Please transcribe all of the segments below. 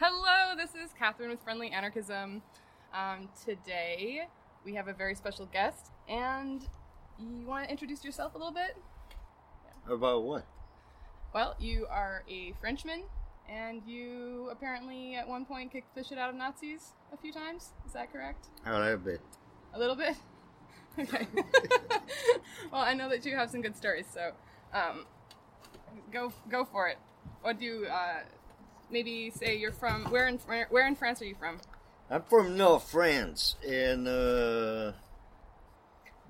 Hello, this is Catherine with Friendly Anarchism. Um, today we have a very special guest, and you want to introduce yourself a little bit? About what? Well, you are a Frenchman, and you apparently at one point kicked the shit out of Nazis a few times. Is that correct? A little bit. A little bit? Okay. well, I know that you have some good stories, so um, go go for it. What do you uh, maybe say you're from? Where in where, in France are you from? I'm from North France, and uh,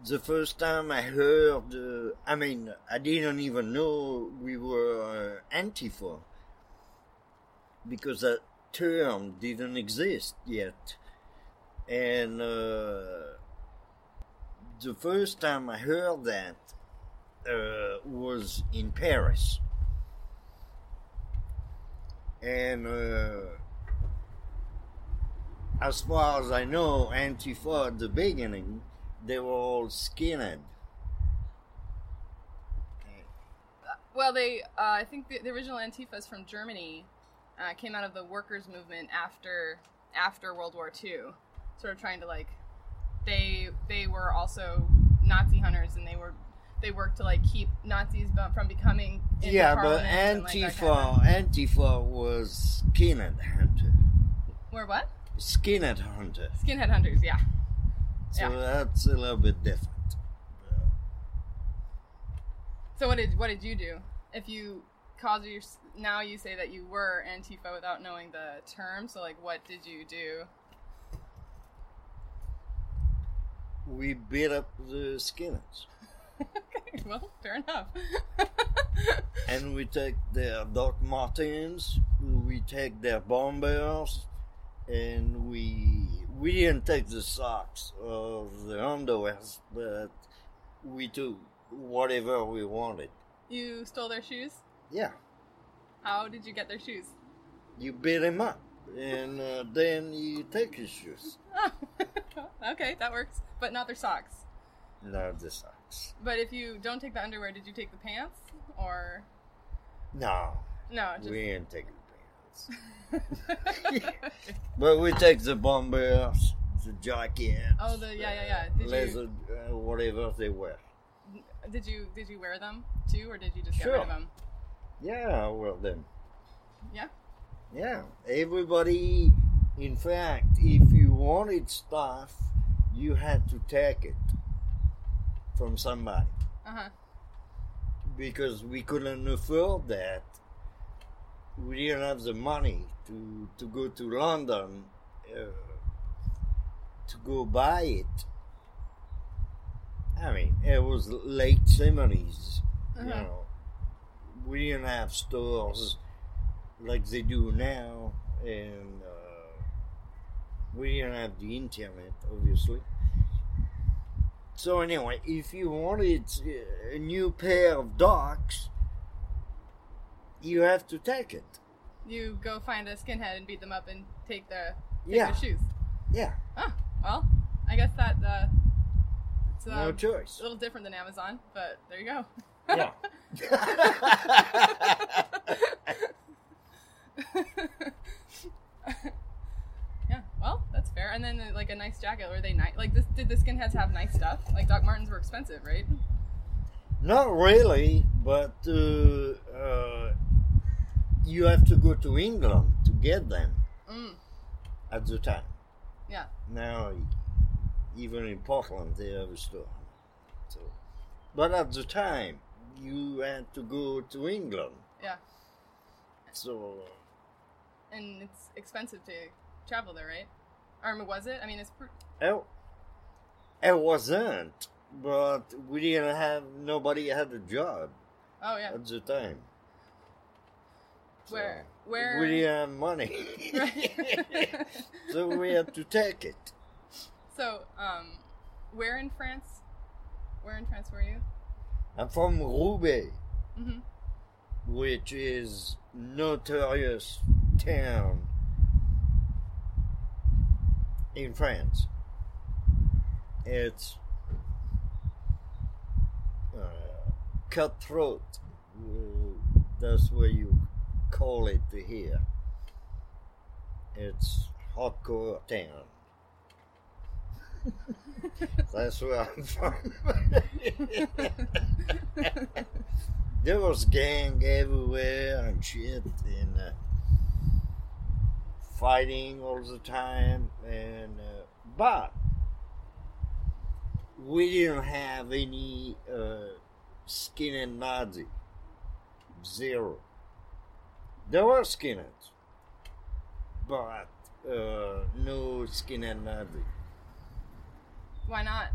the first time I heard, uh, I mean, I didn't even know we were uh, Antifa because that term didn't exist yet, and. Uh, the first time I heard that uh, was in Paris. And uh, as far as I know, Antifa at the beginning, they were all skinhead. Well, they, uh, I think the, the, original Antifa is from Germany, uh, came out of the workers' movement after after World War II, sort of trying to like they they were also Nazi hunters and they were they worked to like keep Nazis from becoming yeah, but Antifa like kind of Antifa was skinhead hunter. Were what? Skinhead hunter. Skinhead hunters, yeah. So yeah. that's a little bit different. So what did what did you do? If you cause your now you say that you were Antifa without knowing the term. So like, what did you do? we beat up the skinheads. well, fair enough. and we take their Doc Martens, we take their bombers, and we we didn't take the socks or the underwear, but we took whatever we wanted. You stole their shoes? Yeah. How did you get their shoes? You beat them up, and uh, then you take his shoes. okay, that works but not their socks. Not the socks. But if you don't take the underwear, did you take the pants or? No. No, just... we didn't take the pants. but we take the bombers, the jacket. Oh, the yeah, yeah, yeah. Did leather, you... uh, whatever they wear. Did you did you wear them too, or did you just sure. get rid of them? Yeah, I wear them. Yeah. Yeah, everybody. In fact, if you wanted stuff you had to take it from somebody. Uh-huh. Because we couldn't afford that. We didn't have the money to, to go to London uh, to go buy it. I mean, it was late 70s, uh-huh. you know. We didn't have stores like they do now, and we didn't have the internet, obviously. So anyway, if you wanted a new pair of Docs, you have to take it. You go find a skinhead and beat them up and take the take yeah. their shoes. Yeah. Oh well, I guess that uh, it's um, no choice. A little different than Amazon, but there you go. Yeah. Fair. And then like a nice jacket. Were they nice? Like this? Did the skinheads have nice stuff? Like Doc Martens were expensive, right? Not really, but uh, uh, you have to go to England to get them mm. at the time. Yeah. Now, even in Portland, they have a store. So, but at the time, you had to go to England. Yeah. So. And it's expensive to travel there, right? Or was it? I mean, it's. Pr- it, it wasn't, but we didn't have nobody had a job. Oh yeah. At the time. Where? So where? We didn't have money. so we had to take it. So, um, where in France? Where in France were you? I'm from Roubaix, mm-hmm. which is notorious town in France. It's uh, cutthroat. Uh, that's what you call it here. It's hardcore town. That's where I'm from. there was gang everywhere and shit and uh, fighting all the time and uh, but we didn't have any uh, skinhead Nazi. Zero. There were skinheads, but uh, no skinhead Nazi. Why not?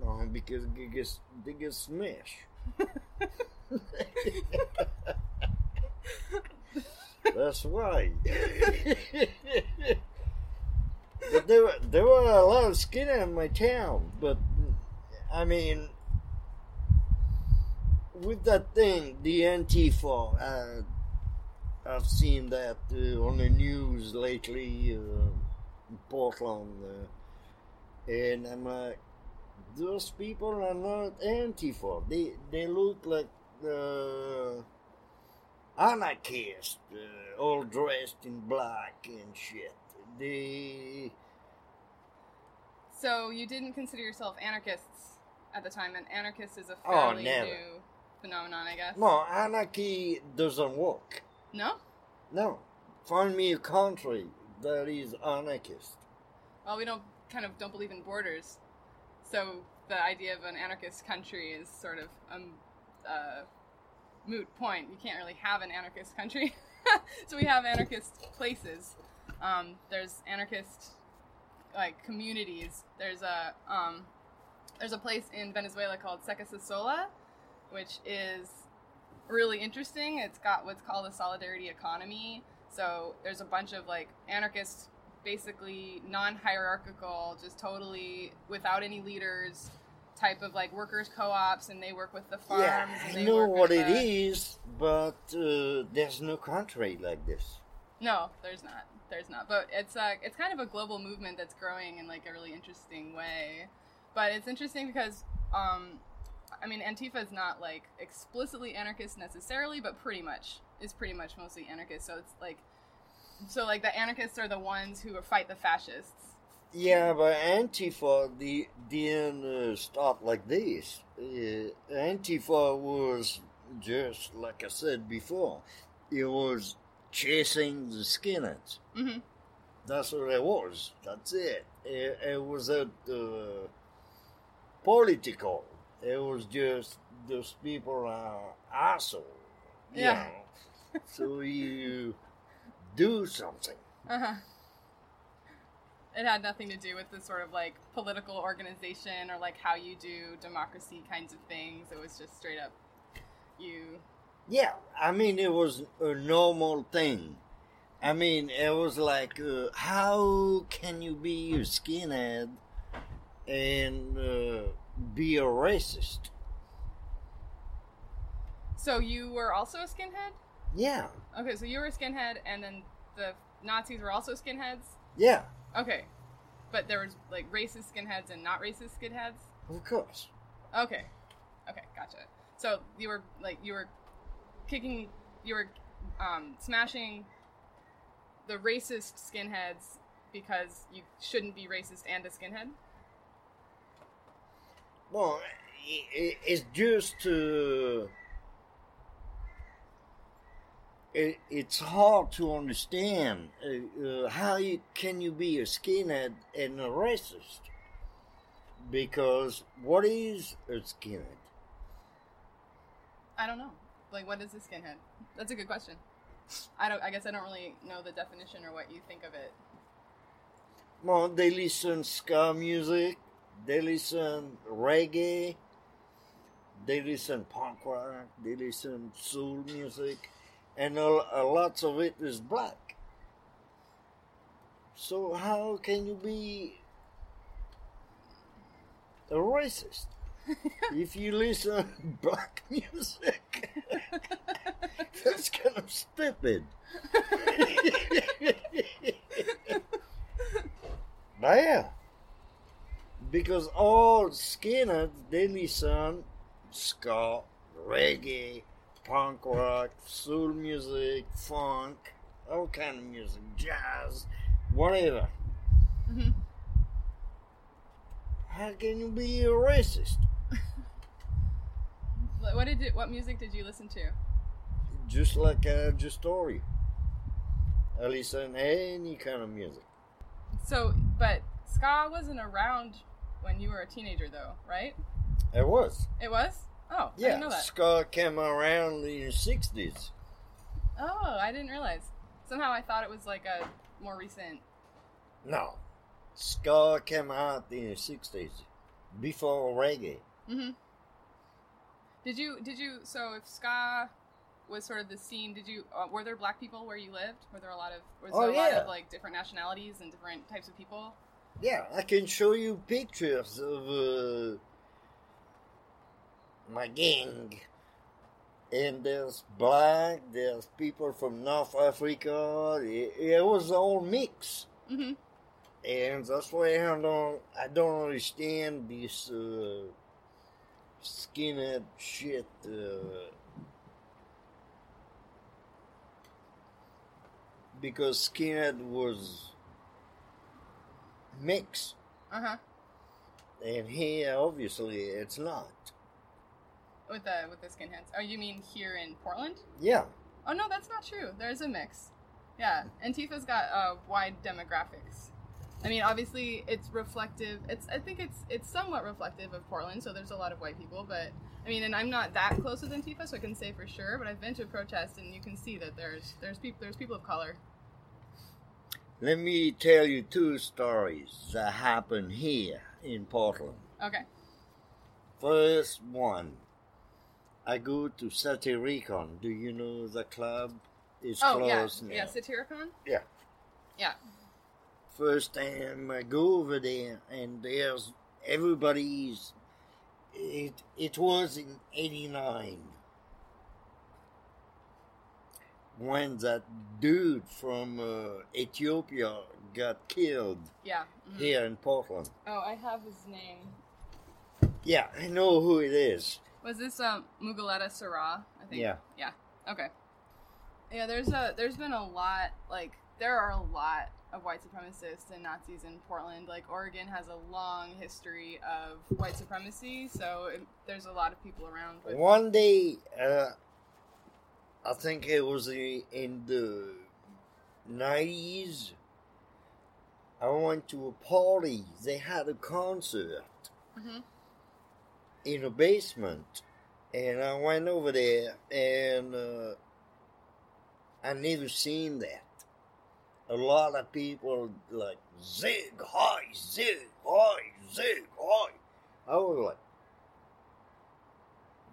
No, because they get they get smashed. That's why. but there were there were a lot of skinhead in my town, but I mean, with that thing, the Antifa. Uh, I've seen that uh, on the news lately uh, in Portland, uh, and I'm like, those people are not Antifa. They they look like uh, anarchists, uh, all dressed in black and shit. They So you didn't consider yourself anarchists at the time, and anarchist is a Oh, fairly never. new phenomenon, I guess. no anarchy doesn't work. No? No, find me a country that is anarchist. Well, we don't kind of don't believe in borders, so the idea of an anarchist country is sort of um, uh, moot point. You can't really have an anarchist country, so we have anarchist places. Um, there's anarchist like communities. There's a um, there's a place in Venezuela called Cecosesola, which is really interesting. It's got what's called a solidarity economy. So there's a bunch of like anarchists, basically non-hierarchical, just totally without any leaders, type of like workers co-ops, and they work with the farms. yeah, and I know what it the- is, but uh, there's no country like this. No, there's not. There's not. But it's uh, it's kind of a global movement that's growing in like a really interesting way. But it's interesting because um, I mean, Antifa is not like explicitly anarchist necessarily, but pretty much is pretty much mostly anarchist. So it's like, so like the anarchists are the ones who fight the fascists. Yeah, but Antifa the, didn't uh, start like this. Uh, Antifa was just like I said before. It was chasing the skinheads. hmm That's what it was. That's it. It, it was a uh, political. It was just those people are assholes. you Yeah. know. so you do something. Uh huh. It had nothing to do with the sort of like political organization or like how you do democracy kinds of things. It was just straight up you. Yeah, I mean it was a normal thing. I mean it was like, uh, how can you be a skinhead and uh, be a racist? So you were also a skinhead? Yeah, Okay, so you were a skinhead, and then the Nazis were also skinheads. yeah, Okay, but there was like racist skinheads and not racist skinheads. of course. Okay, okay, gotcha. So you were like you were kicking, you were um, smashing the racist skinheads because you shouldn't be racist and a skinhead. Well, it's just uh, it, it's hard to understand uh, uh, how you, can you be a skinhead and a racist because what is a skinhead? I don't know. Like, what is a skinhead? That's a good question. I don't. I guess I don't really know the definition or what you think of it. Well, they listen ska music, they listen reggae, they listen punk rock, they listen soul music, and a, a lots of it is black. So how can you be a racist if you listen black music? That's kind of stupid. But yeah. Because all skinheads, they listen ska, reggae, punk rock, soul music, funk, all kind of music, jazz, whatever. hmm How can you be a racist? What did it, what music did you listen to? Just like I just told you. I listen any kind of music. So, but ska wasn't around when you were a teenager, though, right? It was. It was. Oh, I Yeah, didn't know that. ska came around in the 60s. Oh, I didn't realize. Somehow I thought it was like a more recent. No. Ska came out in the 60s. Before reggae. Mm-hmm. Did you did you so if ska was sort of the scene? Did you uh, were there black people where you lived? Were there a lot of was Oh, there a lot yeah. of like different nationalities and different types of people? Yeah, I can show you pictures of uh, my gang. And there's black, there's people from North Africa. It, it was all mix. hmm And that's why I don't, I don't understand this uh, skinhead shit. Uh, because skinhead was mix. Uh huh. And here, obviously, it's not. With the with the skinheads. Oh, you mean here in Portland? Yeah. Oh no, that's not true. There's a mix. Yeah, Antifa's got uh, wide demographics. I mean, obviously, it's reflective. It's I think it's it's somewhat reflective of Portland. So there's a lot of white people, but I mean, and I'm not that close with Antifa, so I can say for sure. But I've been to a protest, and you can see that there's there's people there's people of color. Let me tell you two stories that happened here in Portland. Okay. First one, I go to Satyricon. Do you know the club? It's Oh yeah, closed now. yeah, Satyricon. Yeah. Yeah. First time I go over there, and there's everybody's. It it was in '89 when that dude from uh, Ethiopia got killed Yeah. mhm. here in Portland. Oh, I have his name. Yeah, I know who it is. Was this um Mulugeta Seraw? I think. Yeah. Yeah. Okay. Yeah, there's a there's been a lot like there are a lot of white supremacists and Nazis in Portland. Like Oregon has a long history of white supremacy, so it, there's a lot of people around. With, One day, uh, I think it was in the 90s, I went to a party. They had a concert hmm in a basement. And I went over there and uh, I never seen that. A lot of people like Sieg Heil, Sieg Heil, Sieg Heil. I was like,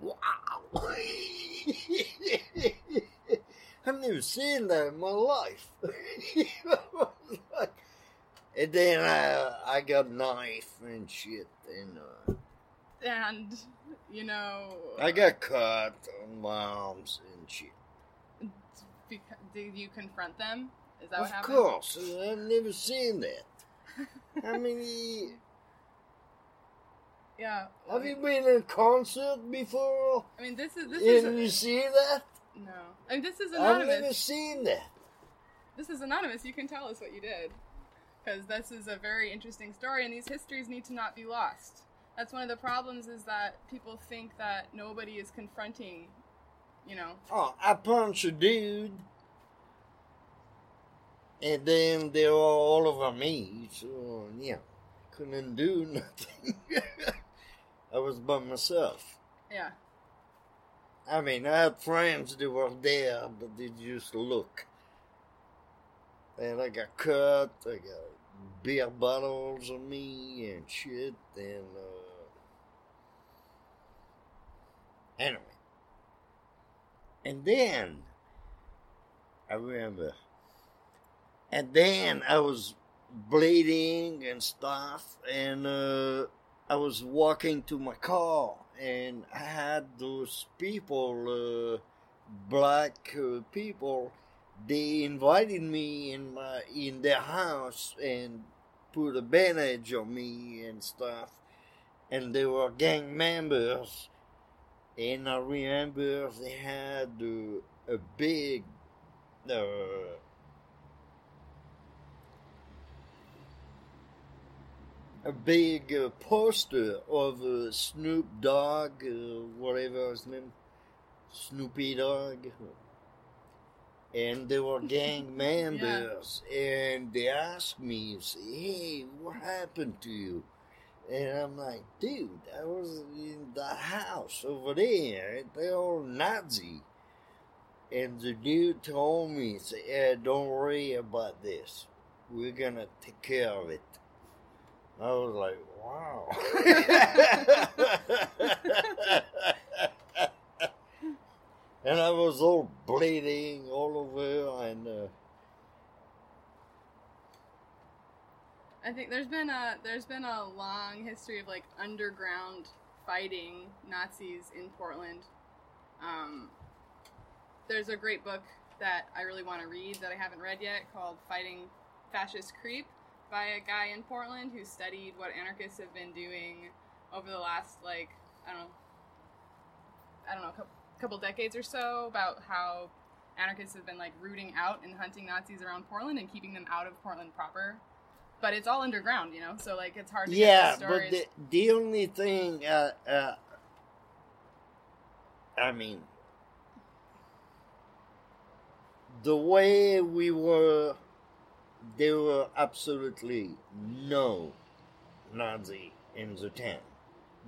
wow. I've never seen that in my life. and then I, I got knife and shit and uh, And you know, I got my arms and shit. beca- did you confront them? Is that what Of course, I've never seen that. How many? Yeah. Have you been in a concert before? I mean, this is this And you is see that? no. I mean, this is anonymous. I've never seen that. This is anonymous. You can tell us what you did, because this is a very interesting story, and these histories need to not be lost. That's one of the problems is that people think that nobody is confronting, you know. Oh, I punched a dude, and then they were all over me. So yeah, couldn't do nothing. I was by myself. Yeah. I mean, I had friends that were there, but they just look. And I got cut, I got beer bottles on me and shit, and, uh. Anyway. And then, I remember, and then I was bleeding and stuff, and, uh, I was walking to my car, and I had those people, uh, black uh, people, they invited me in my in their house and put a bandage on me and stuff, and they were gang members, and I remember they had uh, a big. Uh, a big uh, poster of uh, Snoop Dogg, uh, whatever his name, Snoopy Dogg, and they were gang members, and they asked me, "Hey, what happened to you?" And I'm like, "Dude, I was in that house over there. They're all Nazi." And the dude told me, say, "Yeah, don't worry about this. We're gonna take care of it." I was like, wow. and I was all bleeding all over, and uh, I think there's been a there's been a long history of like underground fighting Nazis in Portland. Um, there's a great book that I really want to read that I haven't read yet called "Fighting Fascist Creep" by a guy in Portland who studied what anarchists have been doing over the last like I don't know I don't know couple, couple decades or so about how anarchists have been like rooting out and hunting Nazis around Portland and keeping them out of Portland proper. But it's all underground, you know, so like it's hard to yeah, but the, the only thing, uh, uh, I mean, the way we were, there were absolutely no Nazi in the town.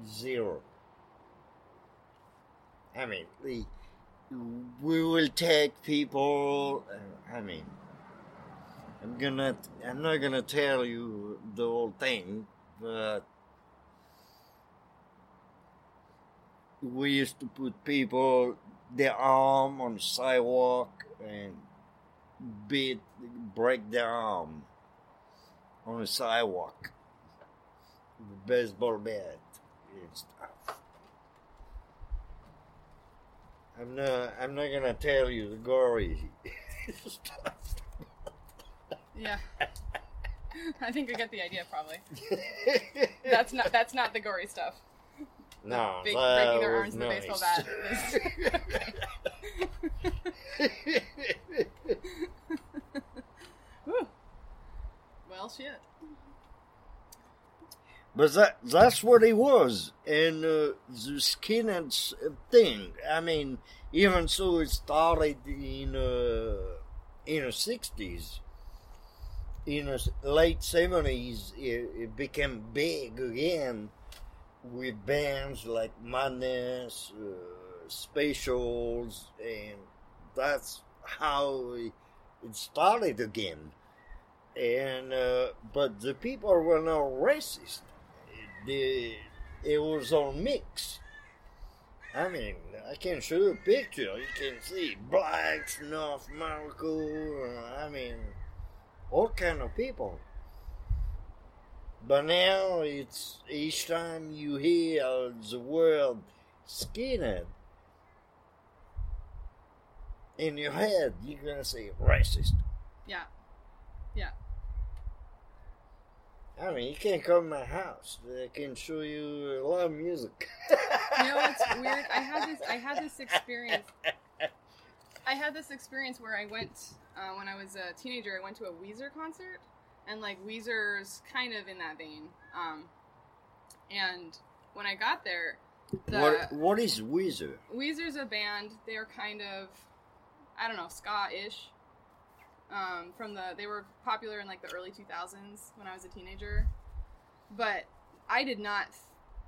Zero. I mean, we, we will take people, uh, I mean, I'm gonna, I'm not gonna tell you the whole thing, but we used to put people, their arm on the sidewalk and beat, break their arm on the sidewalk with a baseball bat and stuff. I'm not, I'm not gonna tell you the gory stuff. Yeah. I think I get the idea probably. That's not that's not the gory stuff. no, Big, that breaking their was arms with a baseball bat. is- Well, shit. But that that's what it was, and uh, the skinheads thing. I mean, even so, it started in uh, in the sixties. In the late seventies, it, it became big again with bands like Madness, uh, and that's how it, started again. And uh, but the people were not racist the it was all mixed. I mean, I can show you a picture. You can see blacks, North America. I mean, all kind of people. But now it's each time you hear uh, the word skinhead in your head, you're gonna say racist. Yeah. Yeah. I mean, you can't come to my house. I can show you a lot of music. You know what's weird? I had this I had this experience I had this experience where I went uh, when I was a teenager. I went to a Weezer concert, and like Weezer's kind of in that vein. Um, and when I got there, the What What is Weezer? Weezer's a band. They're kind of, I don't know, ska-ish. Um, from the they were popular in like the early 2000s when I was a teenager, but I did not.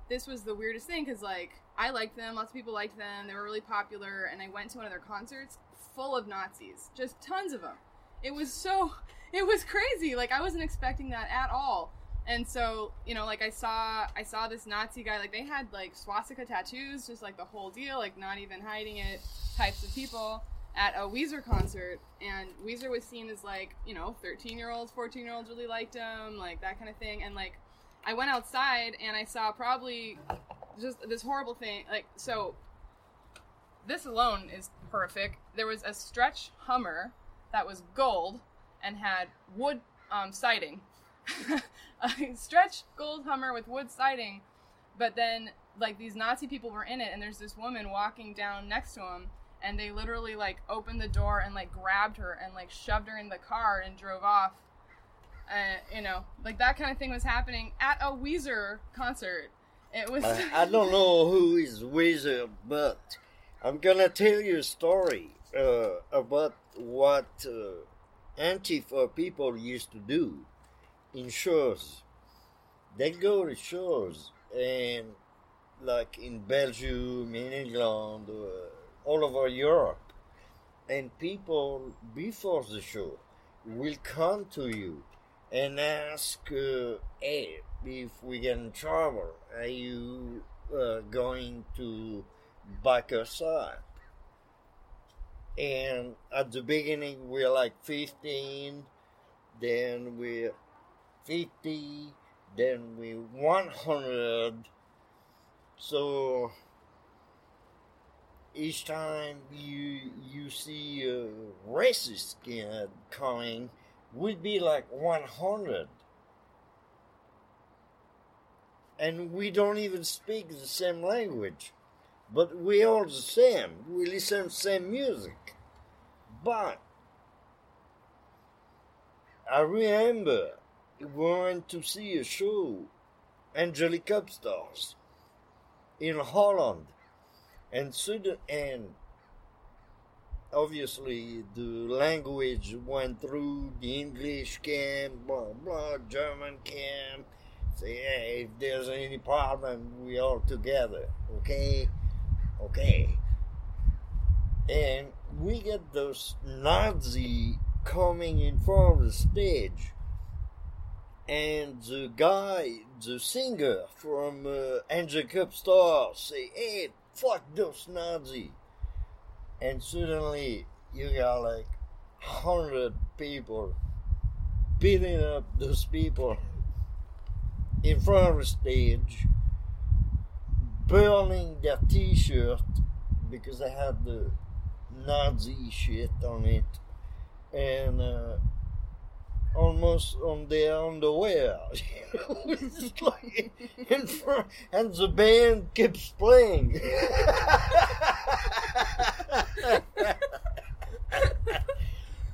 This was the weirdest thing because like I liked them, lots of people liked them. They were really popular, and I went to one of their concerts full of Nazis, just tons of them. It was so, it was crazy. Like I wasn't expecting that at all. And so, you know, like I saw, I saw this Nazi guy. Like they had like swastika tattoos, just like the whole deal, like not even hiding it. Types of people at a Weezer concert, and Weezer was seen as like, you know, 13 year olds, 14 year olds really liked him, like that kind of thing. And like, I went outside and I saw probably just this horrible thing. Like, so this alone is horrific. There was a stretch Hummer that was gold and had wood um, siding. a stretch gold Hummer with wood siding, but then like these Nazi people were in it, and there's this woman walking down next to him, and they literally like opened the door and like grabbed her and like shoved her in the car and drove off. Uh, you know, like that kind of thing was happening at a Weezer concert. It was. I, I don't know who is Wizard, but I'm gonna tell you a story uh, about what uh, Antifa people used to do in shows. They go to shows and, like in Belgium, in England, uh, all over Europe, and people before the show will come to you and ask, uh, "Hey, if we in trouble, are you uh, going to back up?" And at the beginning, we're like 15, then we're 50, then we 100. So each time you you see a racist kid coming, we'd be like 100. And we don't even speak the same language. But we all the same. We listen the same music. But I remember we went to see a show, Angelic Upstarts, in Holland. And sudden and obviously the language went through the English came, blah blah, German came. Say, hey, if there's any problem, we all together, okay, okay. And we get those Nazi coming in front of the stage, and the guy, the singer from uh, Angelic Upstart, say, hey, fuck those Nazi. And suddenly you got like hundred people beating up those people in front of the stage, burning their T-shirt because they had the Nazi shit on it, and uh, almost on their underwear. Like in front, and the band keeps playing. that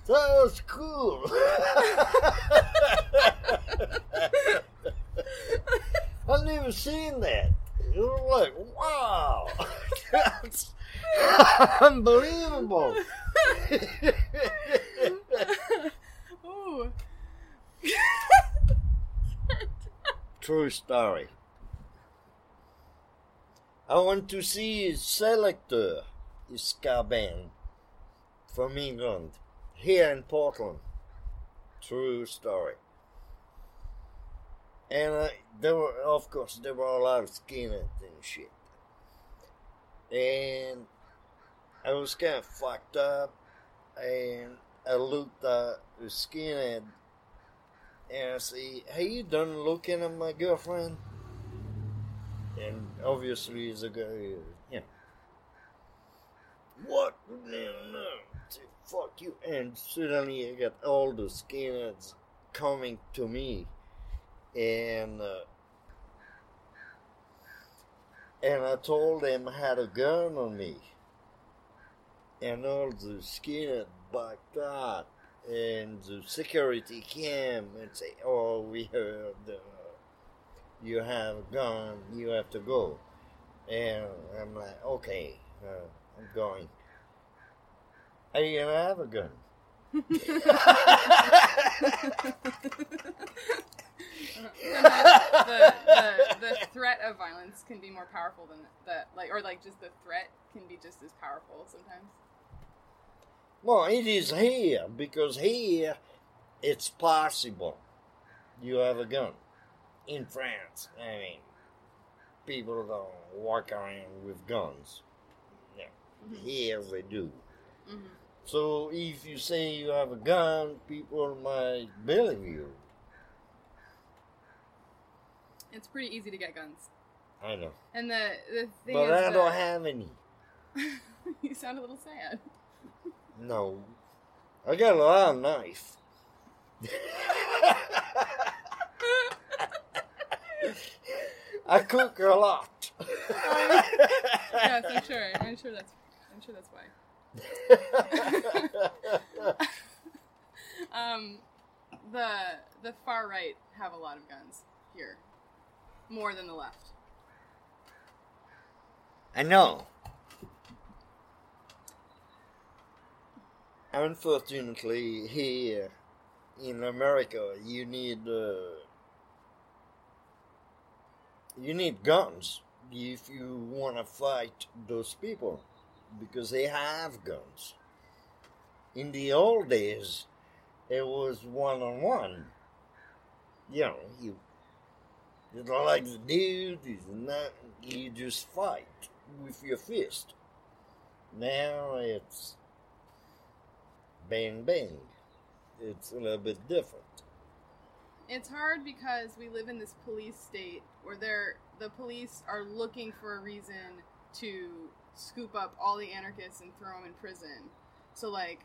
was cool. I've never seen that. It was like, wow, that's unbelievable. Ooh. True story. I want to see Selecter, ska band from England, here in Portland. True story. And uh, there were, of course, there were a lot of skinheads and shit. And I was kind of fucked up, and I looked at the skinhead, and I say, "Hey, you done looking at my girlfriend?" And obviously, a guy, yeah. What? No, no. Fuck you. And suddenly, I got all the skinheads coming to me, and uh, and I told them I had a gun on me, and all the skinhead backed up, and the security came and say, "Oh, we heard uh, you have a gun, you have to go," and I'm like, "Okay, uh, I'm going." Are you gonna have a gun? the, the, the threat of violence can be more powerful than the like or like just the threat can be just as powerful sometimes. Well, it is here because here it's possible you have a gun. In France, I mean, people don't walk around with guns. Yeah. Mhm. Here they do. hmm So if you say you have a gun, people might believe you. It's pretty easy to get guns. I know. And the the thing But is I don't have any. you sound a little sad. No. I got a lot of knife. I cook a lot. yes, I'm sure. I'm sure that's I'm sure that's why. Um, the the far right have a lot of guns here, more than the left. I know. Unfortunately, here in America, you need uh, you need guns if you want to fight those people because they have guns. In the old days, it was one on one. You know, you you don't like the dude, not, you just fight with your fist. Now it's bang bang. It's a little bit different. It's hard because we live in this police state where they're the police are looking for a reason to scoop up all the anarchists and throw them in prison. So like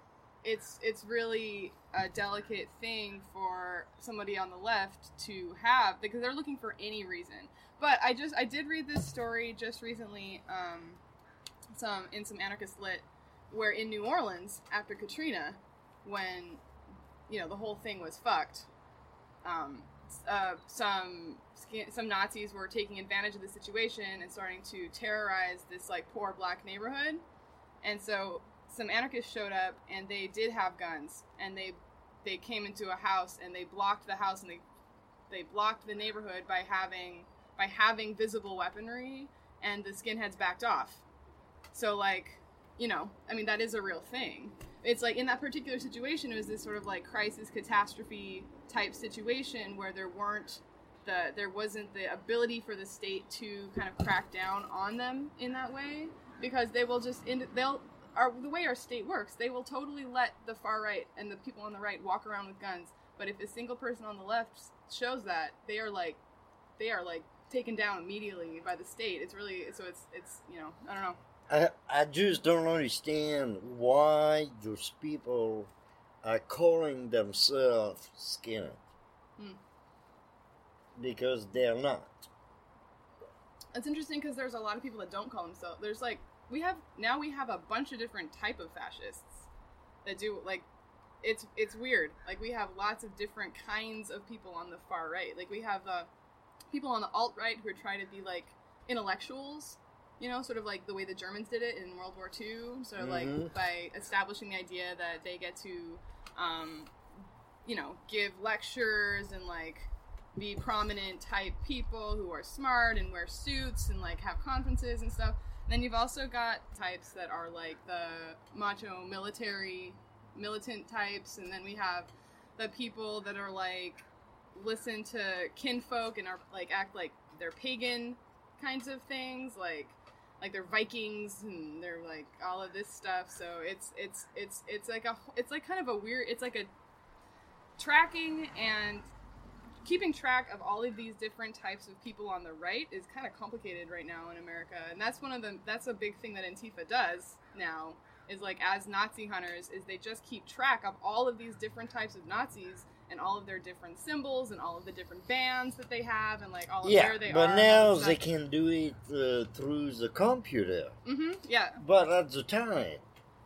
it's it's really a delicate thing for somebody on the left to have because they're looking for any reason. But I just I did read this story just recently um, some in some anarchist lit where in New Orleans after Katrina when you know the whole thing was fucked um, uh, some some Nazis were taking advantage of the situation and starting to terrorize this like poor black neighborhood, and so some anarchists showed up and they did have guns and they they came into a house and they blocked the house and they they blocked the neighborhood by having by having visible weaponry and the skinheads backed off. So like, you know, I mean that is a real thing. It's like in that particular situation it was this sort of like crisis catastrophe type situation where there weren't the there wasn't the ability for the state to kind of crack down on them in that way because they will just in, they'll our, the way our state works they will totally let the far right and the people on the right walk around with guns but if a single person on the left shows that they are like they are like taken down immediately by the state it's really so it's it's you know i don't know I, I just don't understand why those people are calling themselves skinhead. Hmm. Because they're not. It's interesting because there's a lot of people that don't call themselves. There's like we have now we have a bunch of different type of fascists that do like it's it's weird. Like we have lots of different kinds of people on the far right. Like we have uh, people on the alt right who are trying to be like intellectuals, you know, sort of like the way the Germans did it in World War II. Sort of Mhm. like by establishing the idea that they get to, um, you know, give lectures and like be prominent type people who are smart and wear suits and like have conferences and stuff. Then you've also got types that are like the macho military militant types, and then we have the people that are like listen to kinfolk and are like act like they're pagan kinds of things, like like they're Vikings and they're like all of this stuff. So it's it's it's it's like a it's like kind of a weird it's like a tracking and keeping track of all of these different types of people on the right is kind of complicated right now in America, and that's one of the that's a big thing that Antifa does now is like as Nazi hunters is they just keep track of all of these different types of Nazis and all of their different symbols and all of the different bands that they have and like all of Yeah, where they but are. But now they can do it uh, through the computer. Mm-hmm. Yeah, But at the time,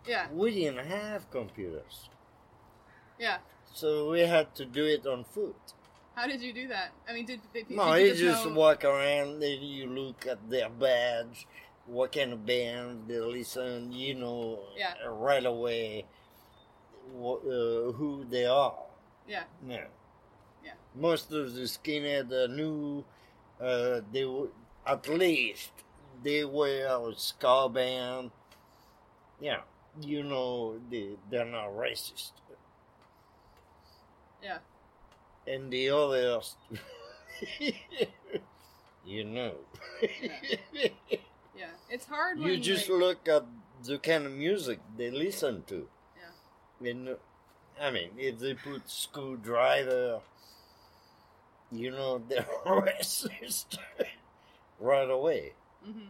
yeah, we didn't have computers. yeah. So we had to do it on foot. How did you do that? I mean, did, did, did No, you you just know- walk around and you look at their badge, what kind of band they listen, you know, Yeah. right away wh- uh, who they are. Yeah, Yeah. Yeah. Most of the skinhead uh, knew uh, they were, at least they were a ska band. Yeah, you know, they, they're not racist. yeah. And the others, you know. Yeah, it's hard when you just like, look at the kind of music they listen to. Yeah. And I mean, if they put Skrewdriver, you know, they're racist right away. hmm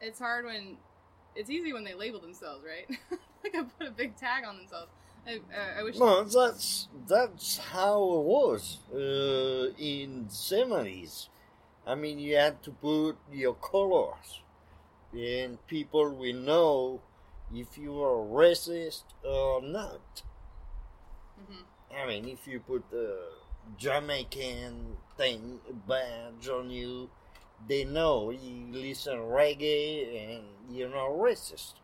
It's hard when it's easy when they label themselves, right? like I put a big tag on themselves. I, uh, I wish. No, that's that's how it was uh, in seventies. I mean, you had to put your colors, and people will know if you are racist or not. Mhm. I mean, if you put the Jamaican thing badge on you, they know you listen reggae and you're not racist.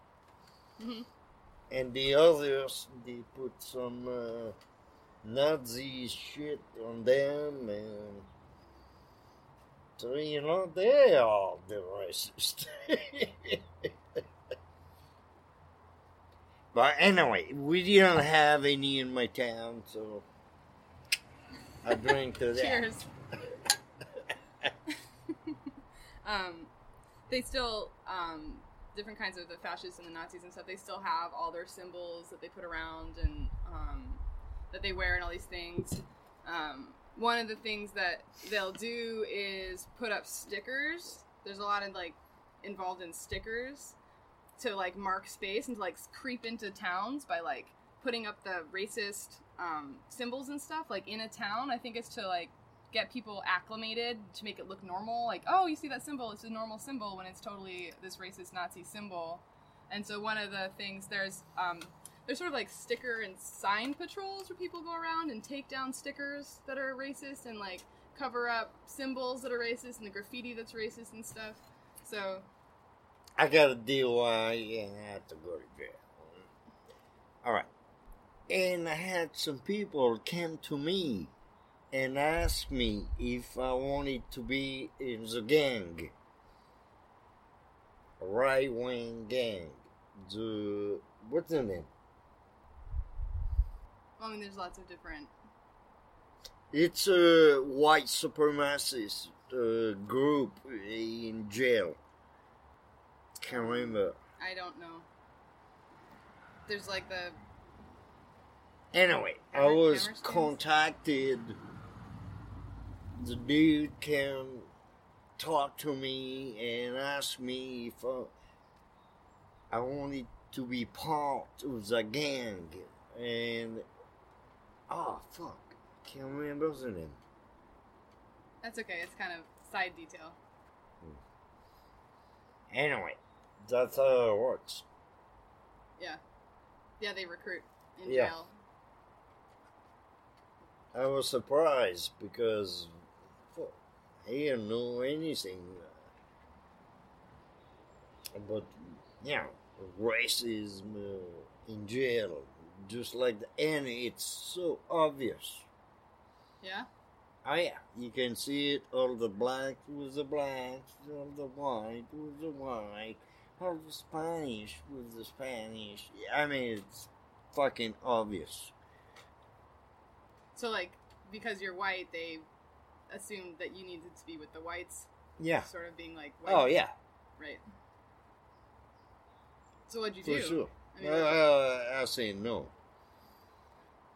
hmm And the others, they put some uh, Nazi shit on them, and so you know they are the racist. but anyway, we didn't have any in my town, so I drink to that. Cheers. um, they still um, different kinds of the fascists and the Nazis and stuff. They still have all their symbols that they put around and um, that they wear and all these things. Um, one of the things that they'll do is put up stickers. There's a lot of like involved in stickers to like mark space and to like creep into towns by like putting up the racist um, symbols and stuff like in a town. I think it's to like get people acclimated to make it look normal. Like, oh, you see that symbol? It's a normal symbol when it's totally this racist Nazi symbol. And so one of the things there's um, there's sort of like sticker and sign patrols where people go around and take down stickers that are racist and like cover up symbols that are racist and the graffiti that's racist and stuff. So I got a DUI and I had to go to jail. All right. And I had some people come to me and asked me if I wanted to be in the gang, right wing gang. The what's the name? I mean, there's lots of different. It's a white supremacist uh, group in jail. Can't remember. I don't know. There's like the Anyway, I was contacted. The dude came, talk to me, and ask me if I wanted to be part of the gang. And oh fuck, can't remember the name. that's okay. It's kind of side detail. Hmm. Anyway, that's how it works. Yeah, yeah. They recruit in Yeah. jail. I was surprised because I didn't know anything about, you know, racism uh, in jail. Just like the, and it's so obvious. Yeah. Oh yeah, you can see it. All the black with the blacks, all the white with the white, all the Spanish with the Spanish. I mean, it's fucking obvious. So like because you're white, they assumed that you needed to be with the whites, Yeah. sort of being like, white, Oh yeah, right. So what'd you for do? sure. I mean, Uh, I say no.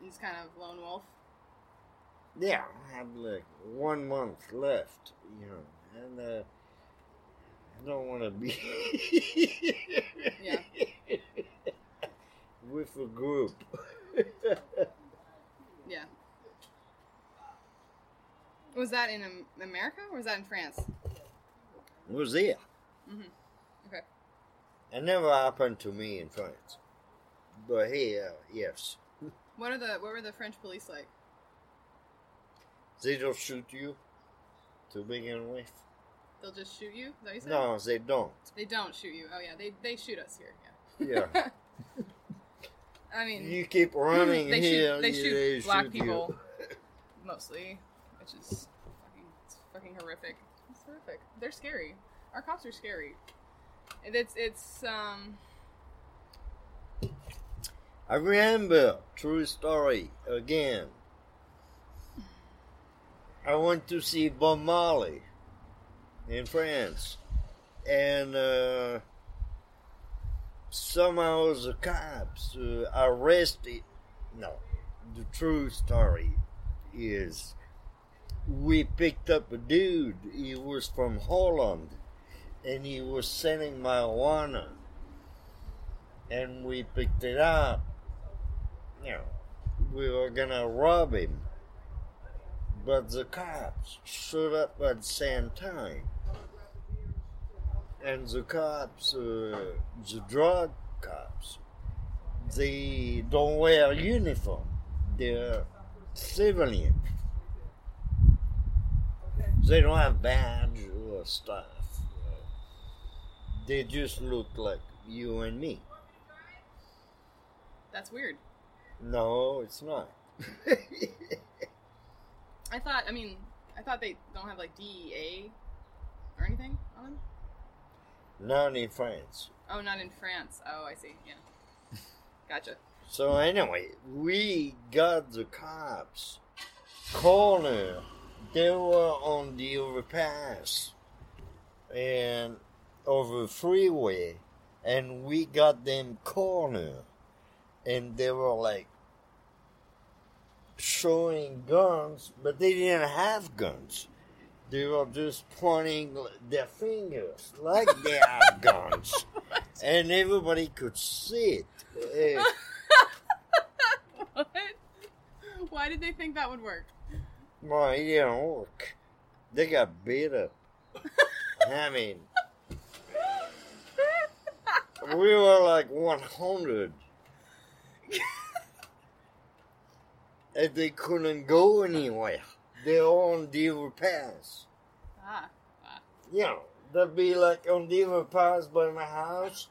just kind of lone wolf. Yeah, I had like one month left, you know, and uh, I don't want to be Yeah. with a group. Yeah. Was that in America or was that in France? was there. Mm-hmm. Okay. It never happened to me in France, but here, yes, What are the what were the French police like? they don't shoot you to begin with. They'll just shoot you? Is that what you? No, they don't. They don't shoot you. Oh yeah, they they shoot us here. Yeah, Yeah. I mean, you keep running they here. shoot they shoot they black shoot people mostly, which is fucking it's fucking horrific. It's horrific. They're scary. Our cops are scary. And It's it's um I remember, true story, again. I went to see Bob Marley in France, and uh, somehow the cops uh, arrested. No, the true story is we picked up a dude. He was from Holland, and he was selling marijuana, and we picked it up you know, we were gonna rob him. But the cops showed up at the same time. And the cops, uh, the drug cops, they don't wear uniform. They're civilian. They don't have badge or stuff. They just look like you and me. That's weird. No, it's not. I thought. I mean, I thought they don't have like DEA or anything on them. not in France. Oh, not in France. Oh, I see. Yeah. Gotcha. So anyway, we got the cops corner. They were on the overpass and over freeway, and we got them corner, and they were like showing guns, but they didn't have guns. They were just pointing their fingers like they have guns, and everybody could see it. Eh, what? Why did they think that would work? Well, it didn't work. They got beat up. I mean, we were like 100. and they couldn't go anywhere. They're on the overpass. Ah. ah. You know, they'd be like on the overpass by my house,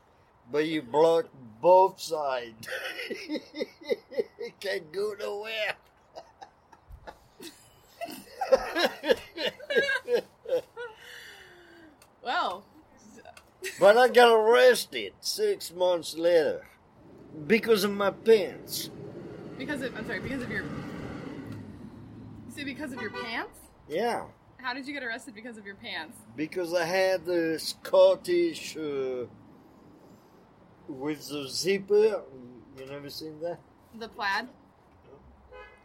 but you block both sides. Can't go nowhere. Well. But I got arrested six months later because of my pants. Because of I'm sorry. Because of your. You say because of your pants? Yeah, How did you get arrested because of your pants? because I had the Scottish uh, with the zipper. You never seen that? The plaid.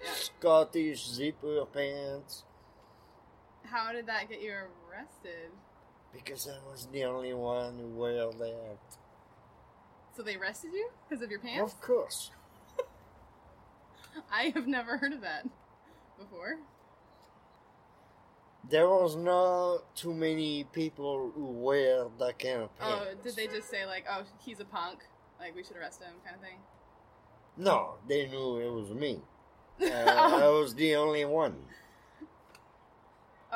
Yeah. Scottish zipper pants. How did that get you arrested? Because I was the only one who wore that. So they arrested you because of your pants? Of course. I have never heard of that before. There was not too many people who wear that kind of pants. Oh, did they just say like, "Oh, he's a punk, like we should arrest him," kind of thing? No, they knew it was me. Uh, I was the only one.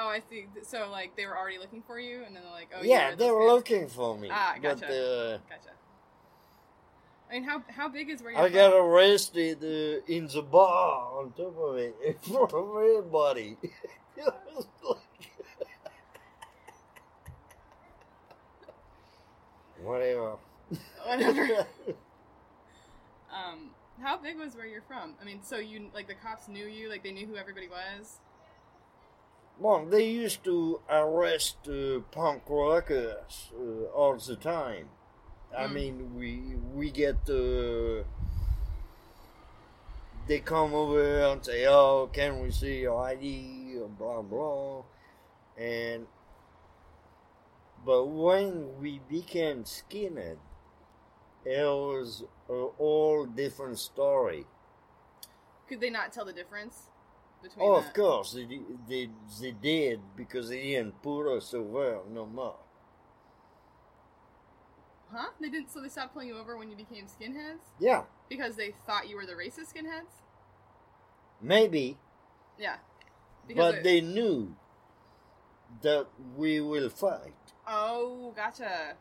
Oh, I see. So like they were already looking for you, and then they're like, "Oh, yeah, they were looking for me. Ah, But gotcha. uh, Gotcha. I mean, how how big is where you're I from? got arrested uh, in the bar on top of it in front of everybody. It was like- Whatever. Whatever. Um, how big was where you're from? I mean, so you like the cops knew you, like they knew who everybody was. Well, they used to arrest uh, punk rockers uh, all the time. I Mm. mean, we we get uh, they come over and say, "Oh, can we see your ID?" or blah blah, and but when we became skinhead, it was a all different story. Could they not tell the difference between? Oh, the- of course, they, they, they did because they didn't put us over no more. Huh? They didn't. So they stopped pulling you over when you became skinheads Yeah, because they thought you were the racist skinheads. maybe, Yeah. Because but they knew that we will fight. Oh, gotcha.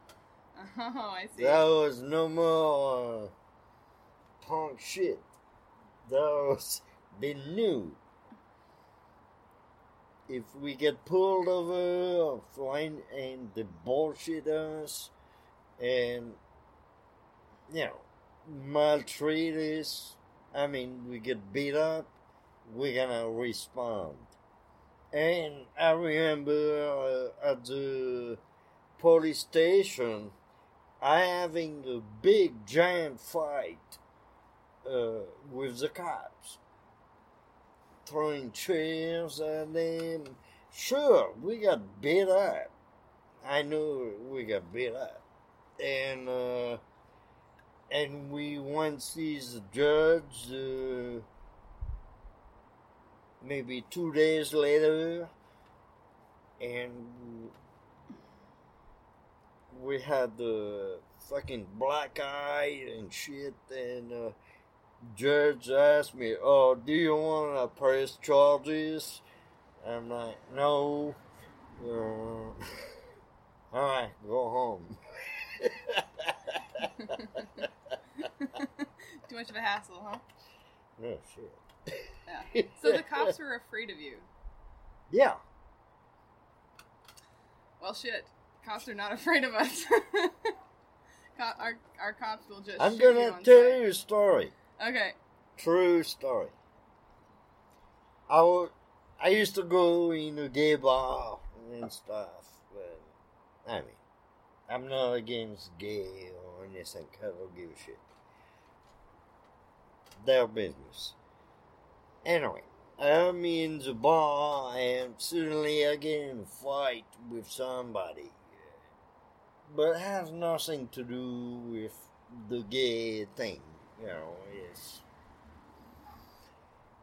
Oh, I see. There was no more uh, punk shit. There was, they knew if we get pulled over find and they bullshit us and you know maltreat us, I mean we get beat up, we're gonna respond. And I remember uh, at the police station, I having a big giant fight uh, with the cops, throwing chairs at them. Sure, we got beat up. I knew we got beat up, and uh, and we went see the judge. Uh, maybe two days later, and we had the fucking black eye and shit, and uh, judge asked me, "Oh, do you want to press charges?" I'm like, "No." Uh, all right, go home. Too much of a hassle, huh? no shit. Yeah. So the cops were afraid of you. Yeah. Well, shit. Cops are not afraid of us. Our, our cops will just. I'm gonna on tell sight. you a story. Okay. True story. I I used to go in a gay bar and stuff. But, I mean, I'm not against gay or anything. I don't give a shit. Their business. Anyway, I'm in the bar and suddenly I get in a fight with somebody. But has nothing to do with the gay thing. You know, it's.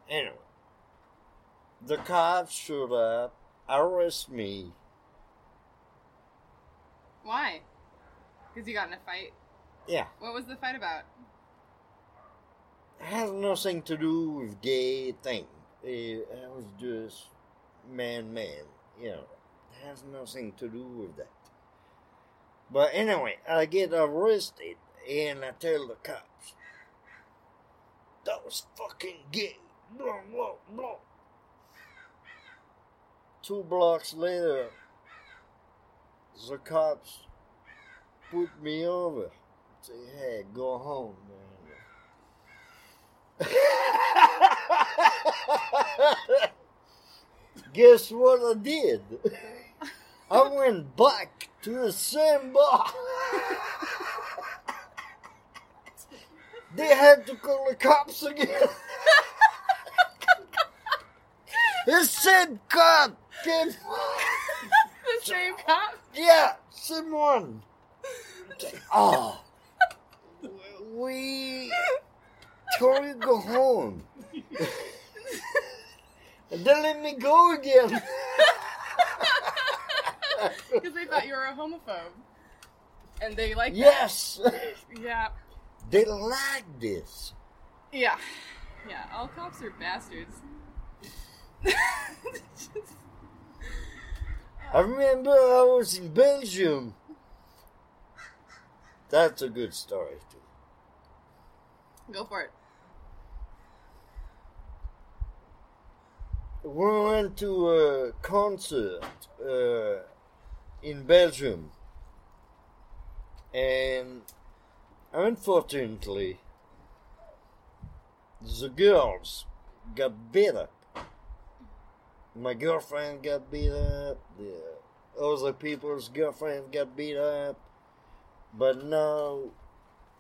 Anyway, the cops showed up, arrest me. Why? Because you got in a fight. Yeah, What was the fight about? it has nothing to do with gay thing. It, it was just man, man. You know, it has nothing to do with that. But anyway, I get arrested and I tell the cops, that was fucking gay. Blah, blah, blah. Two blocks later, the cops put me over. Say, hey, go home, man. Guess what I did? I went back to the same bar. they had to call the cops again. the same cop came. the same cop? Yeah, same one. Oh. We told you to go home. and then let me go again. Because they thought you were a homophobe. And they like that. yes. Yeah. They like this. Yeah. Yeah. All cops are bastards. I remember I was in Belgium. That's a good story too. Go for it. We went to a concert uh, in Belgium, and unfortunately, the girls got beat up. My girlfriend got beat up. The other people's girlfriend got beat up, but no,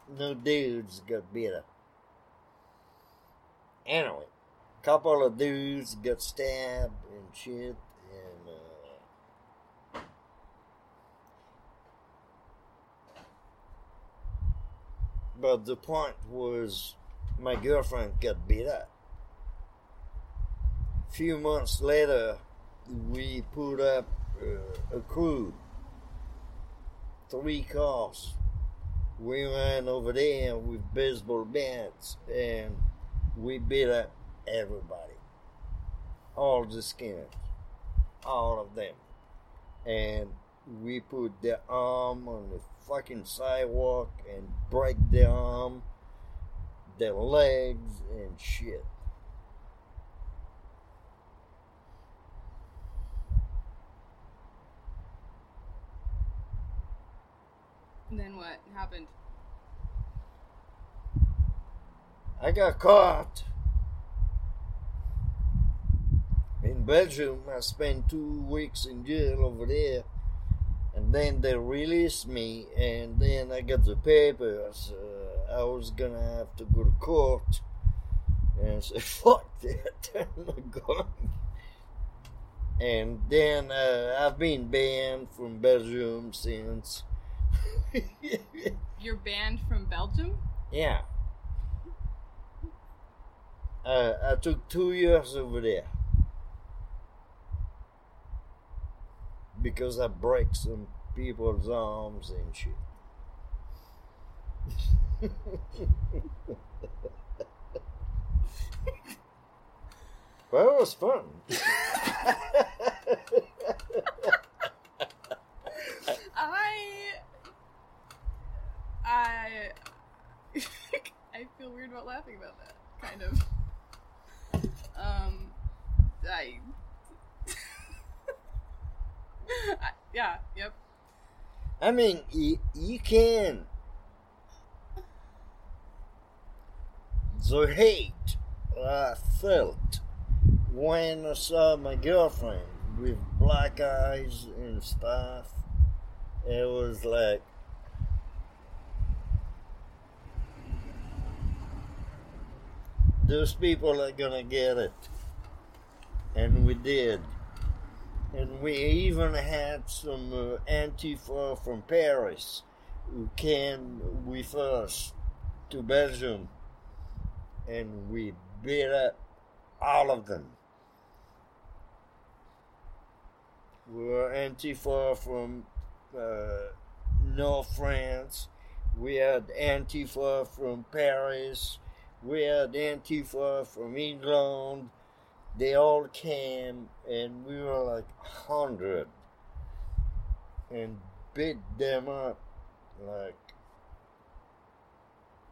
no dudes got beat up. Anyway, a couple of dudes got stabbed and shit, and uh, but the point was, my girlfriend got beat up. few months later, we put up uh, a crew, three cars. We went over there with baseball bats and we beat up everybody. All the skins. All of them. And we put their arm on the fucking sidewalk and break their arm, their legs and shit. And then what happened? I got caught. In Belgium, I spent two weeks in jail over there. And then they released me, and then I got the papers. Uh, I was gonna have to go to court. And I said, fuck that, I'm not going. And then uh, I've been banned from Belgium since. You're banned from Belgium? Yeah. Uh, I took two years over there because I break some people's arms and shit. Well, it was fun. I I I feel weird about laughing about that. Kind of. Um, I. Yeah. Yep. I mean, you, you can. The hate I felt when I saw my girlfriend with black eyes and stuff, it was like. Those people are gonna get it. And we did. And we even had some uh, Antifa from Paris who came with us to Belgium. And we beat up all of them. We were Antifa from uh, North France. We had Antifa from Paris. We had Antifa from England they all came and we were like a hundred and beat them up like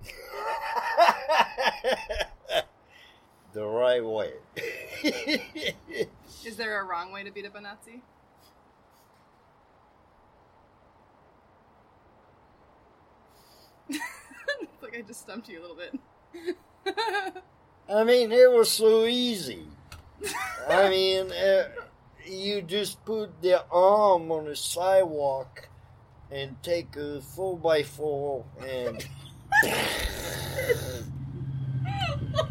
the right way. Is there a wrong way to beat up a Nazi? like I just stumped you a little bit. I mean, it was so easy. I mean, uh, you just put the arm on the sidewalk and take a four by four and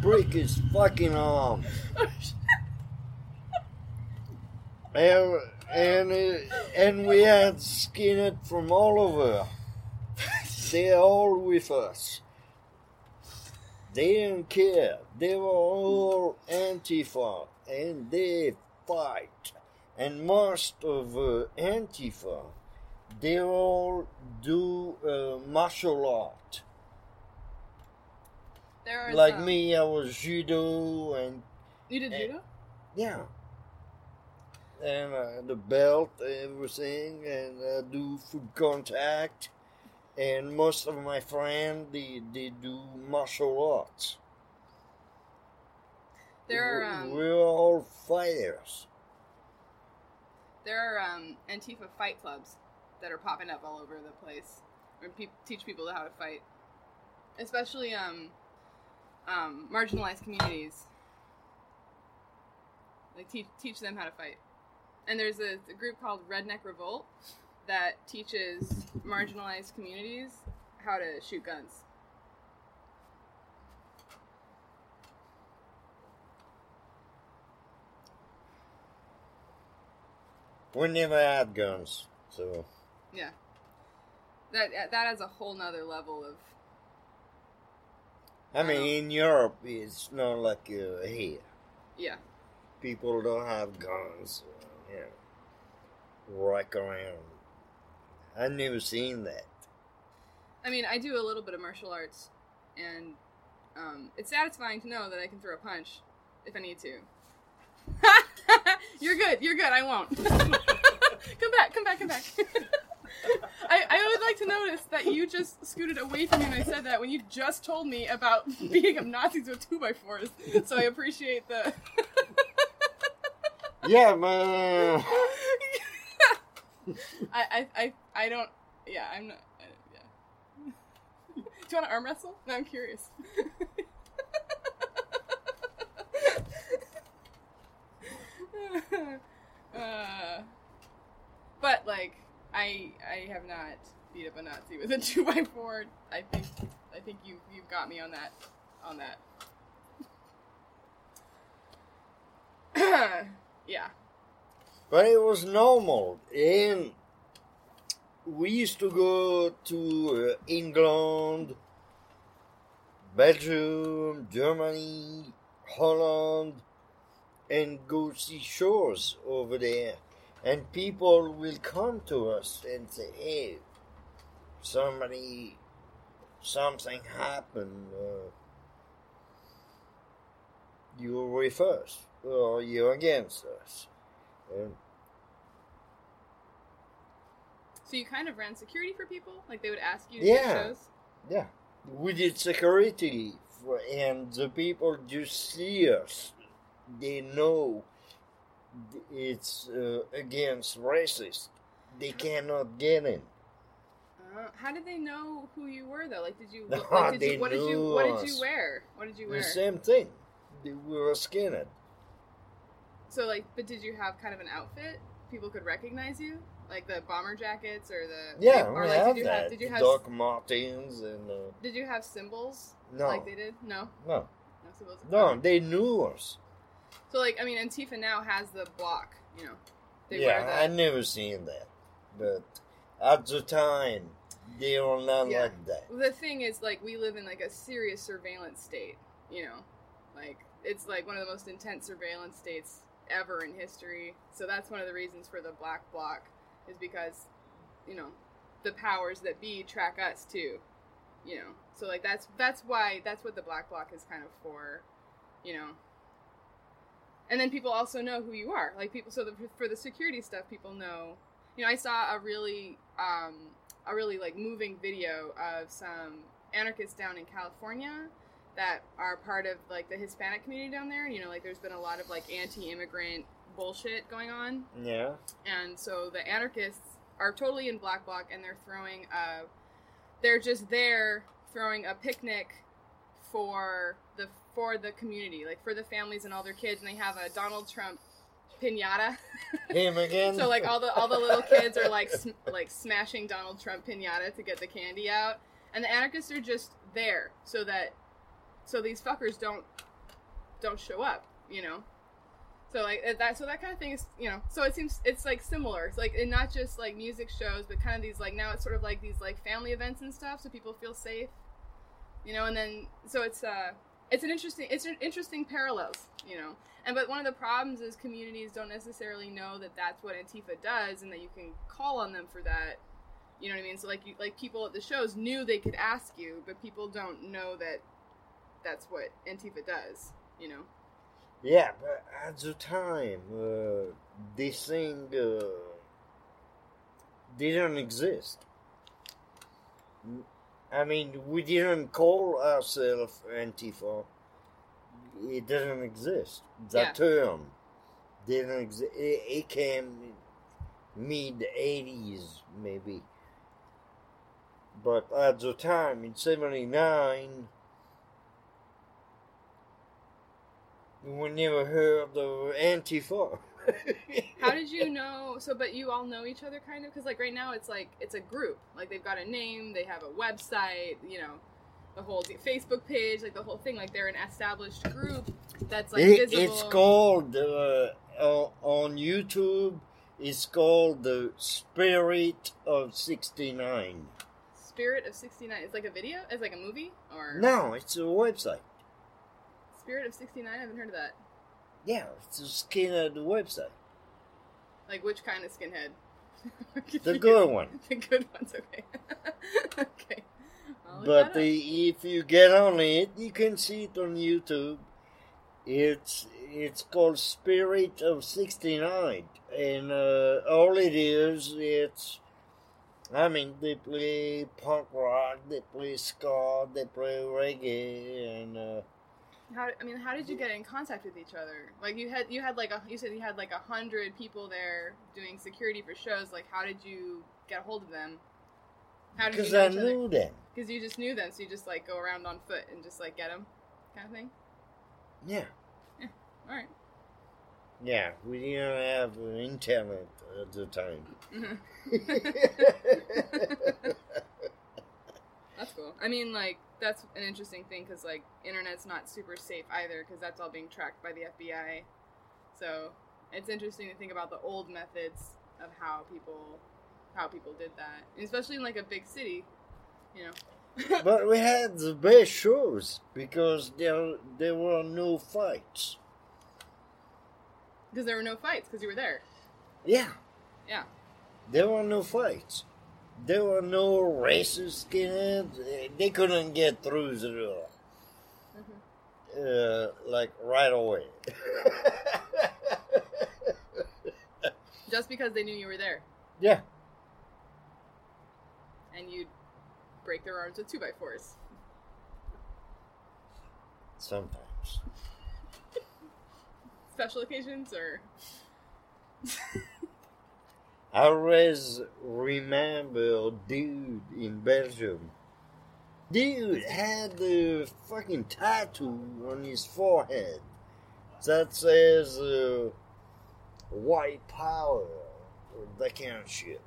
break his fucking arm. And and uh, and we had skinhead from all over. They're all with us. They didn't care. They were all Antifa and they fight. And most of uh, Antifa, they all do uh, martial art. Like um, me, I was judo and You did eh, judo? yeah, and uh, the belt, everything, and uh, do food contact. And most of my friends, they, they do martial arts. There are um, We're all fighters. there are um, Antifa fight clubs that are popping up all over the place, where pe- teach people how to fight, especially um, um, marginalized communities. Like teach teach them how to fight. And there's a, a group called Redneck Revolt that teaches marginalized communities how to shoot guns. We never had guns, so Yeah. That that has a whole nother level of I mean, in Europe, it's not like uh, here. yeah. People don't have guns, uh, you know, walk around. I've never seen that. I mean, I do a little bit of martial arts, and um, it's satisfying to know that I can throw a punch if I need to. you're good. You're good. I won't. come back. Come back. Come back. I, I would like to notice that you just scooted away from me when I said that when you just told me about beating up Nazis with two by fours. So I appreciate the. Yeah, man. I, I, I, I don't. Yeah, I'm not. I, yeah. Do you want to arm wrestle? No, I'm curious. uh, but like, I I have not beat up a Nazi with a two by four. I think I think you you've got me on that on that. yeah. But it was normal. And we used to go to uh, England, Belgium, Germany, Holland, and go see shows over there. And people will come to us and say, hey, somebody, something happened. Uh, you're with us. or you're against us. And So you kind of ran security for people? Like they would ask you to Yeah. do shows? yeah, we did security, for, and the people just see us. They know it's uh, against racist. They cannot get in. Uh, how did they know who you were though? Like did you No, like, did they you what did you what did you wear? What did you wear? The same thing. They were skinhead. So like but did you have kind of an outfit? People could recognize you? Like the bomber jackets or the Yeah, or we like have did you that. have did you have Doc Martens and uh, did you have symbols no, like they did? No. no, No symbols. no. They knew us. So like I mean Antifa now has the block, you know. They yeah, I never seen that, but at the time they were not Yeah. like that. the thing is like we live in like a serious surveillance state, you know. Like it's like one of the most intense surveillance states ever in history. So that's one of the reasons for the black bloc is because you know, the powers that be track us too. You know. So like that's that's why that's what the black bloc is kind of for, you know. And then people also know who you are. Like people so the, for the security stuff people know. You know, I saw a really um a really like moving video of some anarchists down in California that are part of like the Hispanic community down there. You know, like there's been a lot of like anti-immigrant bullshit going on, Yeah, and so the anarchists are totally in black bloc, and they're throwing a, they're just there throwing a picnic for the for the community, like for the families and all their kids, and they have a Donald Trump pinata. him again. So like all the all the little kids are like sm- like smashing Donald Trump pinata to get the candy out, and the anarchists are just there so that so these fuckers don't don't show up, you know. So like uh, that so that kind of thing is you know so it seems it's like similar. It's like and not just like music shows, but kind of these like now it's sort of like these like family events and stuff, so people feel safe, you know. And then so it's uh it's an interesting it's an interesting parallels, you know. And but one of the problems is communities don't necessarily know that that's what Antifa does, and that you can call on them for that. You know what I mean? So like you, like people at the shows knew they could ask you, but people don't know that that's what Antifa does. You know? yeah, but at the time uh, this thing uh, didn't exist. I mean, we didn't call ourselves Antifa. It didn't exist. That Yeah. term didn't exist. It, it came mid '80s, maybe. But at the time, in '79, we never heard of Antifa. How did you know? So, but you all know each other, kind of, because like right now it's like it's a group. Like they've got a name, they have a website, you know, the whole Facebook page, like the whole thing. Like they're an established group that's like It- visible. it's called uh, on on YouTube. It's called the Spirit of '69. Spirit of '69. It's like a video. It's like a movie or No, it's a website. Spirit of '69. I haven't heard of that. Yeah, it's a skinhead website. Like which kind of skinhead? The good one. The good ones. Okay. okay. I'll But the, if you get on it, you can see it on YouTube. It's it's called Spirit of '69, and uh, all it is, it's. I mean, they play punk rock, they play ska, they play reggae, and uh, How I mean, how did you get in contact with each other? Like you had you had like a you said you had like a hundred people there doing security for shows. Like how did you get a hold of them? How did you because know I each other? knew them. Because you just knew them, so you just like go around on foot and just like get them, kind of thing. Yeah, Yeah. All right. yeah, we didn't have internet at the time. Mhm. That's cool. I mean, like that's an interesting thing because like internet's not super safe either because that's all being tracked by the FBI. So it's interesting to think about the old methods of how people how people did that, and especially in like a big city. You know. but we had the best shows because there there were no fights. Because there were no fights because you were there. Yeah. Yeah. There were no fights. There were no racist skinheads. They couldn't get through the door. uh, like right away. Just because they knew you were there, yeah. and you'd break their arms with two by fours. Sometimes. Special occasions, or I always remember dude in Belgium. Dude had the fucking tattoo on his forehead that says uh, white power, or that kind of shit.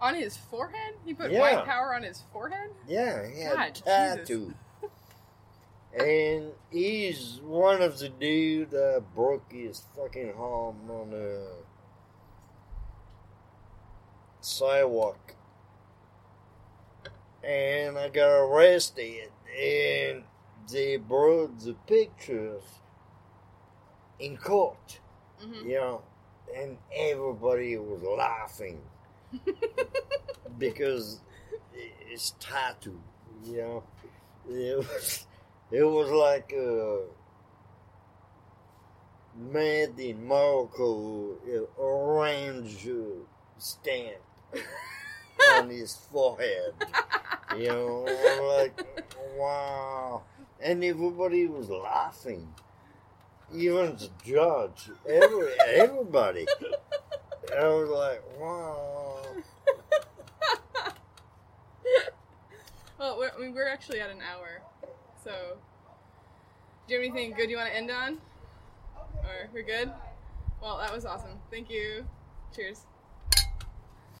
on his forehead. He put Yeah. white power on his forehead. Yeah, he had God, a tattoo. and he's one of the dude that broke his fucking arm on a sidewalk. And I got arrested and they brought the pictures in court, hmm you know, and everybody was laughing because it's tattoo, you know. It was, it was like a made in Morocco uh, orange uh, stamp on his forehead. You know, like, wow. And everybody was laughing. Even the judge, every, everybody. I was like, wow. Well, we're, I mean, we're actually at an hour, so do you have anything good you want to end on? Or we're good? Well, that was awesome. Thank you. Cheers.